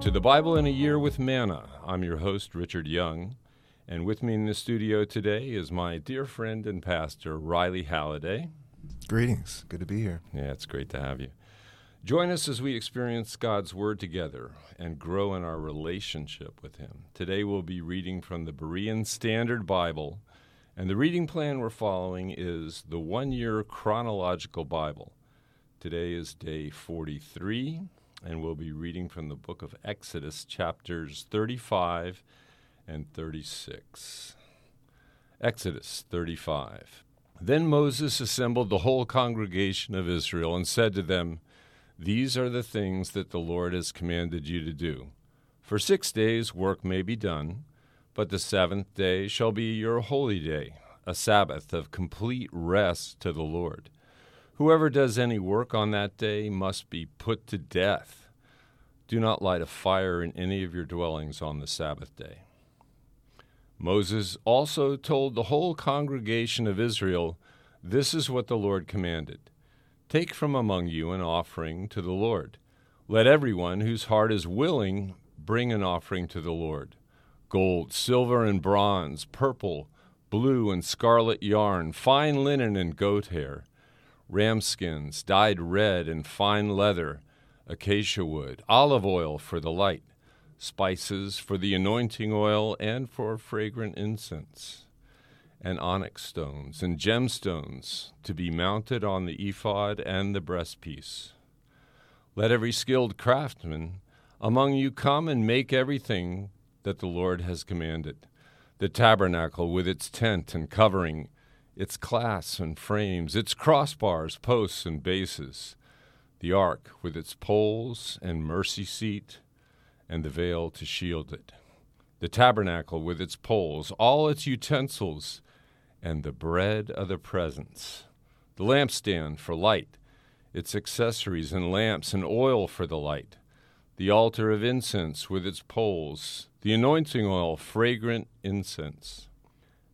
to the Bible in a Year with Manna. I'm your host, Richard Young, and with me in the studio today is my dear friend and pastor, Riley Halliday. Greetings. Good to be here. Yeah, it's great to have you. Join us as we experience God's Word together and grow in our relationship with Him. Today we'll be reading from the Berean Standard Bible, and the reading plan we're following is the One Year Chronological Bible. Today is day 43, and we'll be reading from the book of Exodus, chapters 35 and 36. Exodus 35. Then Moses assembled the whole congregation of Israel and said to them, These are the things that the Lord has commanded you to do. For six days work may be done, but the seventh day shall be your holy day, a Sabbath of complete rest to the Lord. Whoever does any work on that day must be put to death. Do not light a fire in any of your dwellings on the Sabbath day. Moses also told the whole congregation of Israel, This is what the Lord commanded Take from among you an offering to the Lord. Let everyone whose heart is willing bring an offering to the Lord gold, silver, and bronze, purple, blue, and scarlet yarn, fine linen and goat hair ram skins dyed red and fine leather, acacia wood, olive oil for the light, spices for the anointing oil and for fragrant incense, and onyx stones and gemstones to be mounted on the ephod and the breastpiece. Let every skilled craftsman among you come and make everything that the Lord has commanded the tabernacle with its tent and covering its clasps and frames, its crossbars, posts, and bases, the ark with its poles and mercy seat, and the veil to shield it, the tabernacle with its poles, all its utensils, and the bread of the presence, the lampstand for light, its accessories and lamps and oil for the light, the altar of incense with its poles, the anointing oil, fragrant incense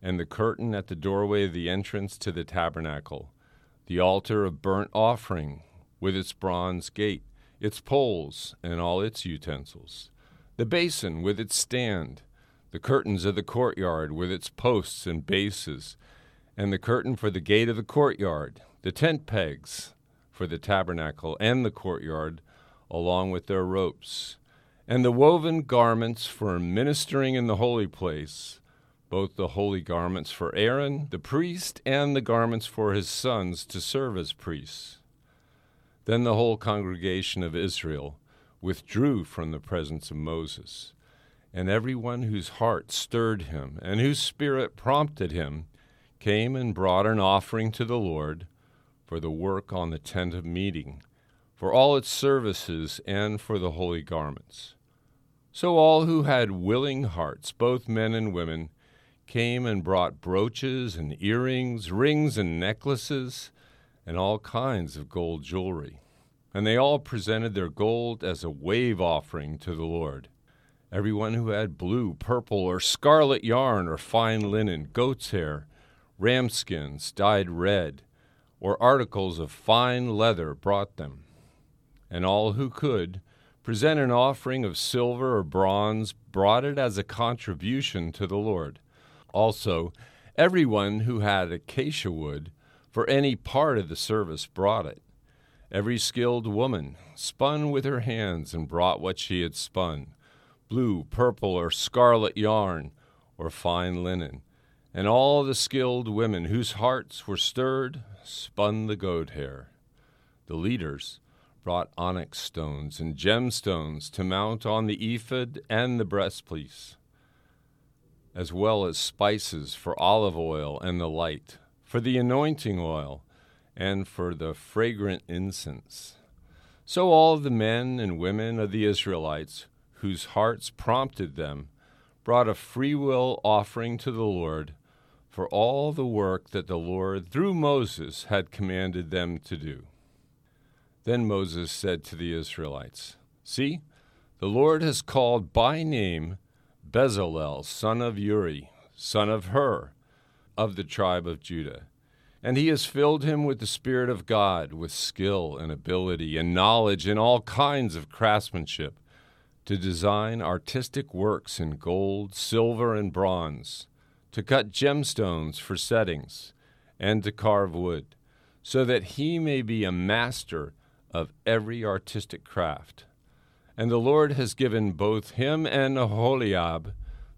and the curtain at the doorway of the entrance to the tabernacle, the altar of burnt offering with its bronze gate, its poles, and all its utensils, the basin with its stand, the curtains of the courtyard with its posts and bases, and the curtain for the gate of the courtyard, the tent pegs for the tabernacle and the courtyard, along with their ropes, and the woven garments for ministering in the holy place both the holy garments for Aaron, the priest, and the garments for his sons to serve as priests. Then the whole congregation of Israel withdrew from the presence of Moses, and every one whose heart stirred him and whose spirit prompted him came and brought an offering to the Lord for the work on the tent of meeting, for all its services, and for the holy garments. So all who had willing hearts, both men and women, came and brought brooches and earrings, rings and necklaces, and all kinds of gold jewelry. And they all presented their gold as a wave offering to the Lord. Everyone who had blue, purple, or scarlet yarn, or fine linen, goat's hair, ram skins dyed red, or articles of fine leather brought them. And all who could present an offering of silver or bronze brought it as a contribution to the Lord also, everyone who had acacia wood for any part of the service brought it. Every skilled woman spun with her hands and brought what she had spun blue, purple, or scarlet yarn, or fine linen. And all the skilled women whose hearts were stirred spun the goat hair. The leaders brought onyx stones and gemstones to mount on the ephod and the breastpiece as well as spices for olive oil and the light, for the anointing oil, and for the fragrant incense. So all the men and women of the Israelites, whose hearts prompted them, brought a freewill offering to the Lord for all the work that the Lord, through Moses, had commanded them to do. Then Moses said to the Israelites, See, the Lord has called by name Bezalel, son of Uri, son of Hur, of the tribe of Judah. And he has filled him with the Spirit of God, with skill and ability and knowledge in all kinds of craftsmanship, to design artistic works in gold, silver, and bronze, to cut gemstones for settings, and to carve wood, so that he may be a master of every artistic craft. And the Lord has given both him and Oholiab,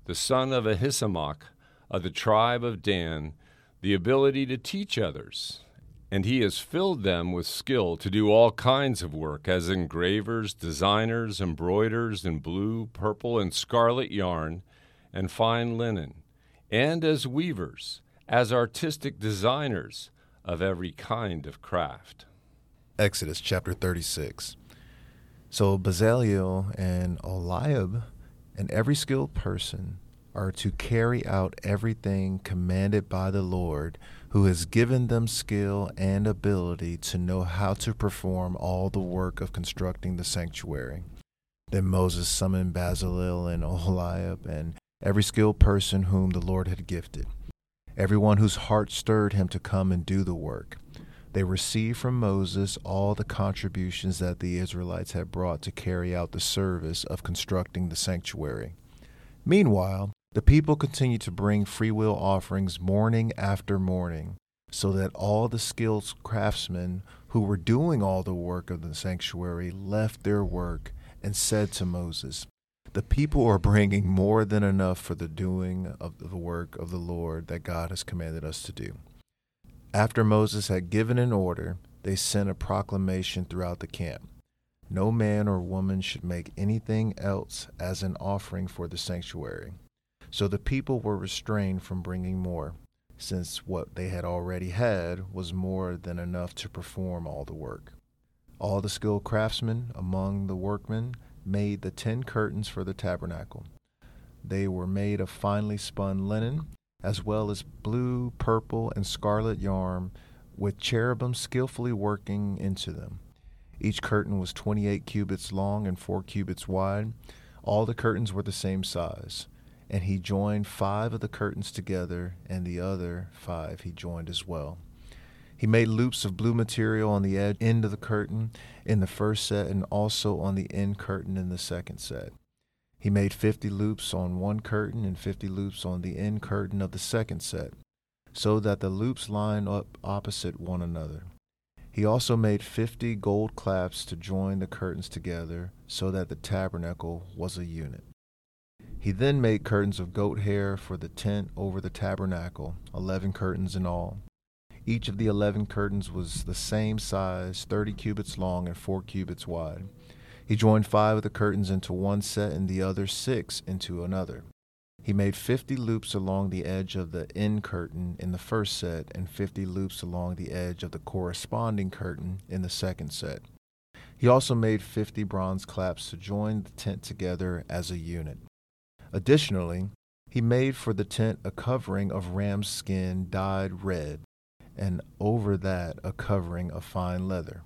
the son of Ahisamach, of the tribe of Dan, the ability to teach others. And he has filled them with skill to do all kinds of work as engravers, designers, embroiders in blue, purple, and scarlet yarn and fine linen, and as weavers, as artistic designers of every kind of craft. Exodus chapter 36. So Bezalel and Oholiab and every skilled person are to carry out everything commanded by the Lord, who has given them skill and ability to know how to perform all the work of constructing the sanctuary. Then Moses summoned Bezalel and Oholiab and every skilled person whom the Lord had gifted, everyone whose heart stirred him to come and do the work. They received from Moses all the contributions that the Israelites had brought to carry out the service of constructing the sanctuary. Meanwhile, the people continued to bring freewill offerings morning after morning, so that all the skilled craftsmen who were doing all the work of the sanctuary left their work and said to Moses, The people are bringing more than enough for the doing of the work of the Lord that God has commanded us to do. After Moses had given an order, they sent a proclamation throughout the camp. No man or woman should make anything else as an offering for the sanctuary. So the people were restrained from bringing more, since what they had already had was more than enough to perform all the work. All the skilled craftsmen among the workmen made the ten curtains for the tabernacle. They were made of finely spun linen as well as blue, purple, and scarlet yarn, with cherubim skillfully working into them. Each curtain was 28 cubits long and 4 cubits wide. All the curtains were the same size. And he joined five of the curtains together, and the other five he joined as well. He made loops of blue material on the edge end of the curtain in the first set and also on the end curtain in the second set. He made 50 loops on one curtain and 50 loops on the end curtain of the second set, so that the loops line up opposite one another. He also made 50 gold clasps to join the curtains together, so that the tabernacle was a unit. He then made curtains of goat hair for the tent over the tabernacle, 11 curtains in all. Each of the 11 curtains was the same size, 30 cubits long and 4 cubits wide. He joined five of the curtains into one set and the other six into another. He made fifty loops along the edge of the end curtain in the first set and fifty loops along the edge of the corresponding curtain in the second set. He also made fifty bronze clasps to join the tent together as a unit. Additionally, he made for the tent a covering of ram's skin dyed red, and over that a covering of fine leather.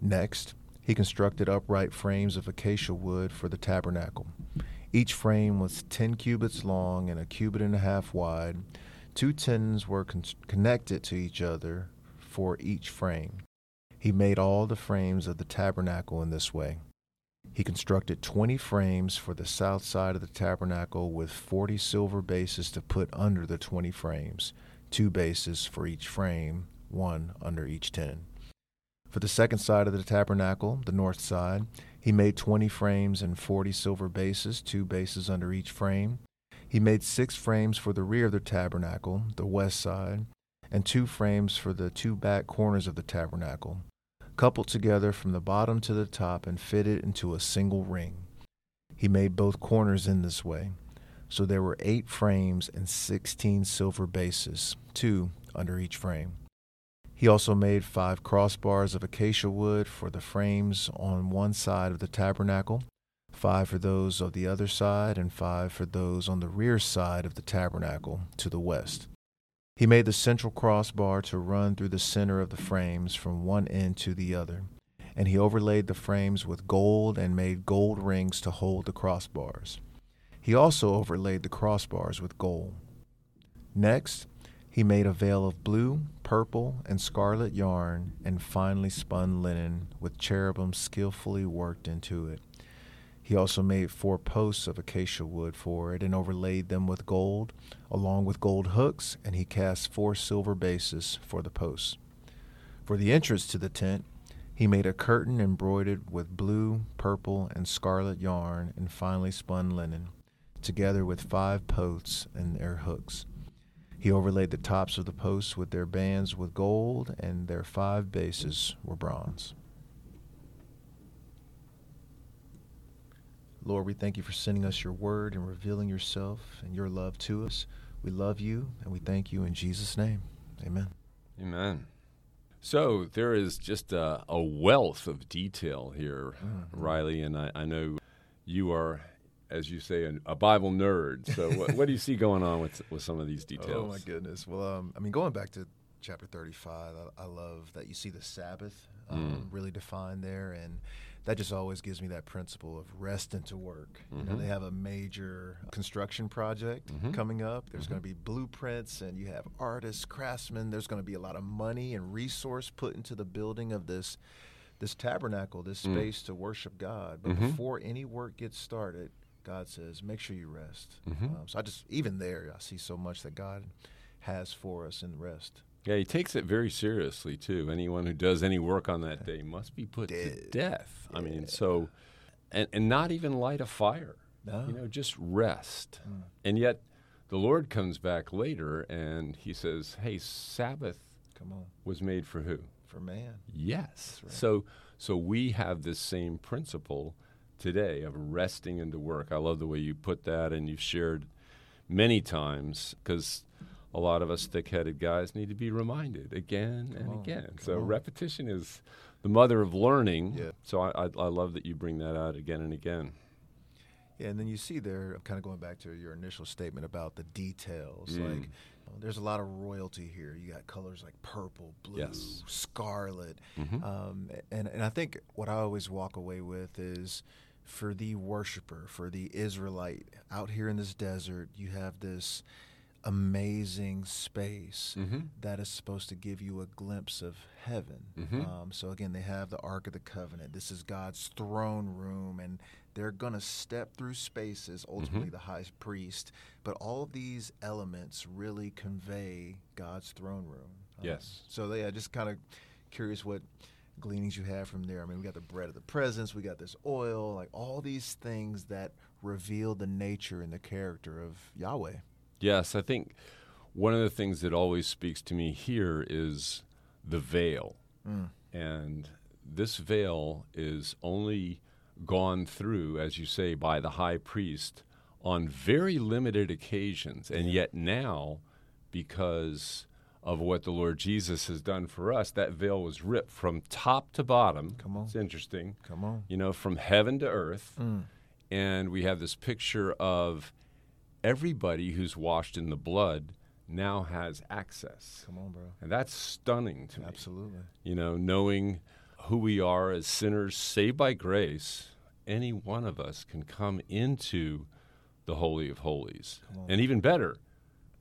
Next, he constructed upright frames of acacia wood for the tabernacle. Each frame was 10 cubits long and a cubit and a half wide. Two tenons were con- connected to each other for each frame. He made all the frames of the tabernacle in this way. He constructed 20 frames for the south side of the tabernacle with 40 silver bases to put under the 20 frames, two bases for each frame, one under each tenon. For the second side of the tabernacle, the north side, he made 20 frames and 40 silver bases, two bases under each frame. He made six frames for the rear of the tabernacle, the west side, and two frames for the two back corners of the tabernacle, coupled together from the bottom to the top and fitted into a single ring. He made both corners in this way. So there were eight frames and sixteen silver bases, two under each frame. He also made five crossbars of acacia wood for the frames on one side of the tabernacle, five for those of the other side, and five for those on the rear side of the tabernacle to the west. He made the central crossbar to run through the center of the frames from one end to the other, and he overlaid the frames with gold and made gold rings to hold the crossbars. He also overlaid the crossbars with gold. Next, he made a veil of blue, purple, and scarlet yarn and finely spun linen with cherubim skillfully worked into it. He also made four posts of acacia wood for it and overlaid them with gold, along with gold hooks, and he cast four silver bases for the posts. For the entrance to the tent, he made a curtain embroidered with blue, purple, and scarlet yarn and finely spun linen, together with five posts and their hooks. He overlaid the tops of the posts with their bands with gold, and their five bases were bronze. Lord, we thank you for sending us your word and revealing yourself and your love to us. We love you and we thank you in Jesus' name. Amen. Amen. So there is just a, a wealth of detail here, Mhm. Riley, and I, I know you are, as you say, an, a Bible nerd. So what, what do you see going on with with some of these details? Oh my goodness. Well, um, I mean, going back to chapter 35, I, I love that you see the Sabbath um, Mm. really defined there, and that just always gives me that principle of rest into work. You know, Mhm. they have a major construction project Mhm. coming up. There's Mhm. going to be blueprints, and you have artists, craftsmen. There's going to be a lot of money and resource put into the building of this this tabernacle, this Mm. space to worship God. But Mhm. before any work gets started, God says, make sure you rest. Mhm. Um, so I just, even there, I see so much that God has for us in rest. Yeah, he takes it very seriously too. Anyone who does any work on that day must be put to Dead. death. I mean, so and and not even light a fire. No. You know, just rest. Mm. And yet the Lord comes back later and he says, "Hey, Sabbath Come on, was made for who?" for man. Yes. right. So so we have this same principle today of resting into work. I love the way you put that and you've shared many times because a lot of us thick-headed guys need to be reminded again Come and on, again. So on. repetition is the mother of learning. Yeah. So I, I, I love that you bring that out again and again. Yeah, and then you see there, I'm kind of going back to your initial statement about the details. Mm. Like, you know, there's a lot of royalty here. You got colors like purple, blue, Yes. scarlet, Mhm. um, and and I think what I always walk away with is for the worshiper, for the Israelite out here in this desert, you have this amazing space Mhm. that is supposed to give you a glimpse of heaven. Mhm. Um, so again, they have the Ark of the Covenant. This is God's throne room, and they're gonna step through spaces. Ultimately, the high priest, but all of these elements really convey God's throne room. Um, Yes. So yeah, just kind of curious what gleanings you have from there. I mean, we got the bread of the presence, we got this oil, like all these things that reveal the nature and the character of Yahweh. Yes, I think one of the things that always speaks to me here is the veil. Mm. And this veil is only gone through, as you say, by the high priest on very limited occasions. And Yeah. yet now, because of what the Lord Jesus has done for us, that veil was ripped from top to bottom. Come on. It's interesting. Come on. You know, from heaven to earth. Mm. And we have this picture of everybody who's washed in the blood now has access. Come on, bro. And that's stunning to me. Absolutely. You know, knowing who we are as sinners saved by grace, any one of us can come into the Holy of Holies. And even better,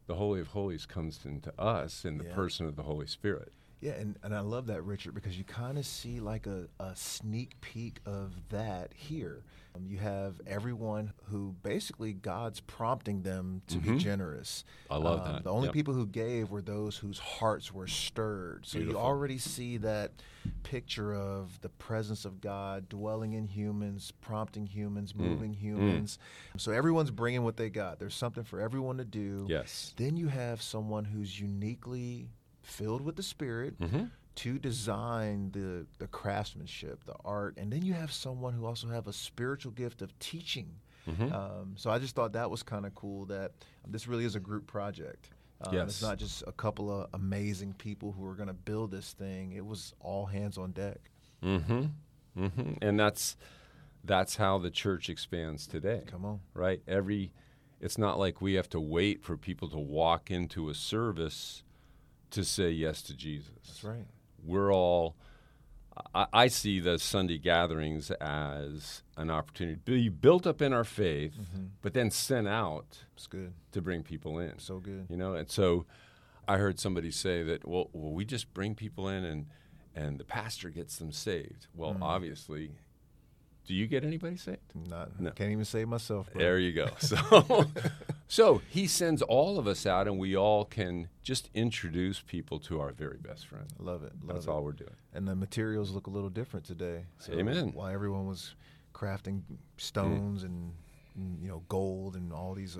the Holy of Holies comes into us in the Yeah. person of the Holy Spirit. Yeah, and, and I love that, Richard, because you kind of see like a, a sneak peek of that here. Um, you have everyone who basically God's prompting them to be Mhm. generous. I love Um, that. The only Yep. people who gave were those whose hearts were stirred. So Beautiful. you already see that picture of the presence of God dwelling in humans, prompting humans, Mm. moving humans. So everyone's bringing what they got. There's something for everyone to do. Yes. Then you have someone who's uniquely filled with the Spirit hmm to design the the craftsmanship, the art, and then you have someone who also have a spiritual gift of teaching. hmm Um, so I just thought that was kind of cool that this really is a group project. Um, Yes. It's not just a couple of amazing people who are going to build this thing. It was all hands on deck. Mm-hmm. Mm-hmm. And that's that's how the church expands today. Come on. right? Every, it's not like we have to wait for people to walk into a service to say yes to Jesus. That's right. We're all, I, I see the Sunday gatherings as an opportunity to be built up in our faith, Mhm. but then sent out It's good. to bring people in. So good. You know, and so I heard somebody say that, well, well we just bring people in and, and the pastor gets them saved. Well, Mm. obviously, Do you get anybody saved? Not, no. Can't even save myself. Bro. There you go. So, so he sends all of us out, and we all can just introduce people to our very best friend. Love it. Love That's it. all we're doing. And the materials look a little different today. So Amen. While everyone was crafting stones mm. and you know gold and all these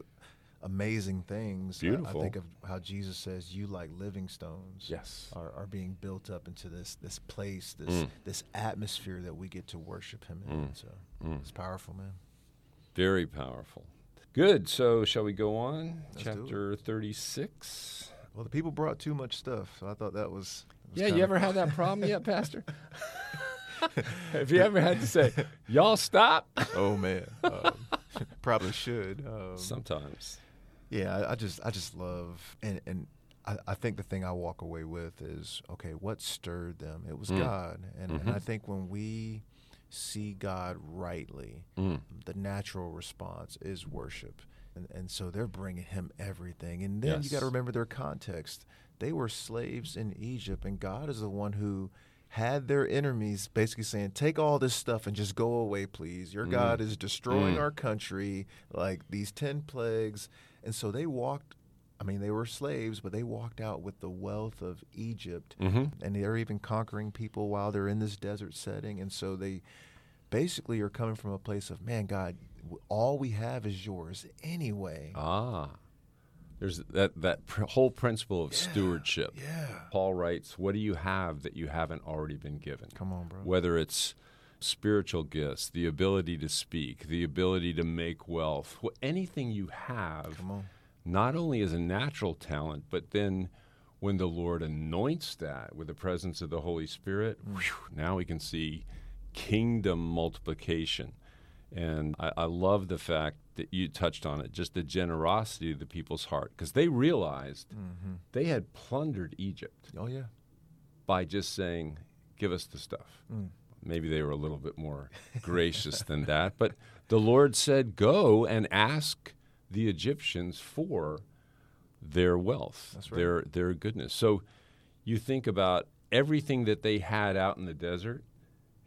amazing things. Beautiful. I, I, think of how Jesus says, "You like living stones." Yes, are, are being built up into this this place, this mm. this atmosphere that we get to worship Him in. Mm. So mm. it's powerful, man. Very powerful. Good. So shall we go on? Let's Chapter thirty six. Well, the people brought too much stuff, so I thought that was. was yeah, you ever had that problem yet, Pastor? Have you ever had to say, "Y'all stop"? Oh man, um, probably should. Um, Sometimes. Yeah, I, I, just I just love and and I, I, think the thing I walk away with is okay, what stirred them? It was mm. God, and, mm-hmm. and I mm-hmm. think when we see God rightly, mm. the natural response is worship. And, and, so they're bringing him everything. And then yes. you got to remember their context. They were slaves in Egypt, and God is the one who had their enemies basically saying, Take all this stuff and just go away, please. Your mm. God is destroying mm. our country, like these 10 plagues. And so they walked, I mean, they were slaves, but they walked out with the wealth of Egypt. Mm-hmm. And they're even conquering people while they're in this desert setting. And so they basically are coming from a place of, man, God, all we have is yours anyway. Ah. There's that, that pr- whole principle of yeah, stewardship. Yeah. Paul writes, What do you have that you haven't already been given? Come on, bro. Whether it's spiritual gifts, the ability to speak, the ability to make wealth, anything you have, not only as a natural talent, but then when the Lord anoints that with the presence of the Holy Spirit, mm. whew, now we can see kingdom multiplication. And I, I, love the fact that you touched on it, just the generosity of the people's heart, because they realized mm-hmm. they had plundered Egypt. Oh, yeah. By just saying, give us the stuff. Mm. Maybe they were a little bit more gracious than that. But the Lord said, Go and ask the Egyptians for their wealth, right. their, their goodness. So you think about everything that they had out in the desert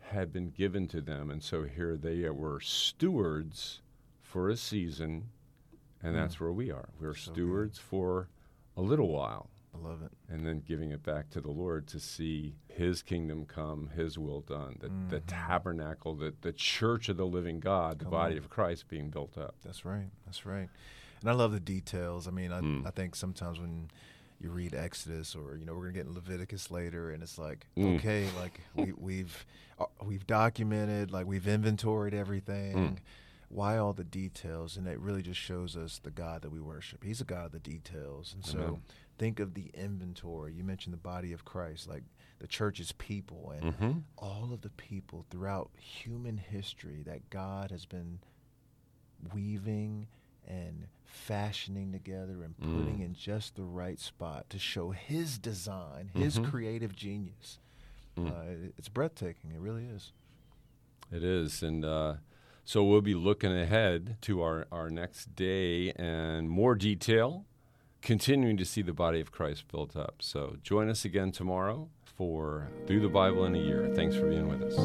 had been given to them. And so here they were stewards for a season, and mm. that's where we are. We're so stewards good. for a little while. I love it. And then giving it back to the Lord to see His kingdom come, His will done, the, mm-hmm. the tabernacle, the, the church of the living God, the come body on. of Christ being built up. That's right. That's right. And I love the details. I mean, I, mm. I think sometimes when you read Exodus or you know we're gonna get in Leviticus later, and it's like mm. okay, like we, we've uh, we've documented, like we've inventoried everything. Mm. Why all the details? And it really just shows us the God that we worship. He's a God of the details, and Amen. Think of the inventory. You mentioned the body of Christ, like the church's people, and mm-hmm. all of the people throughout human history that God has been weaving and fashioning together and putting mm. in just the right spot to show His design, His mm-hmm. creative genius. Mm. Uh, it's breathtaking. It really is. It is, and. Uh, so we'll be looking ahead to our, our next day and more detail continuing to see the body of Christ built up. So join us again tomorrow for Through the Bible in a Year. Thanks for being with us.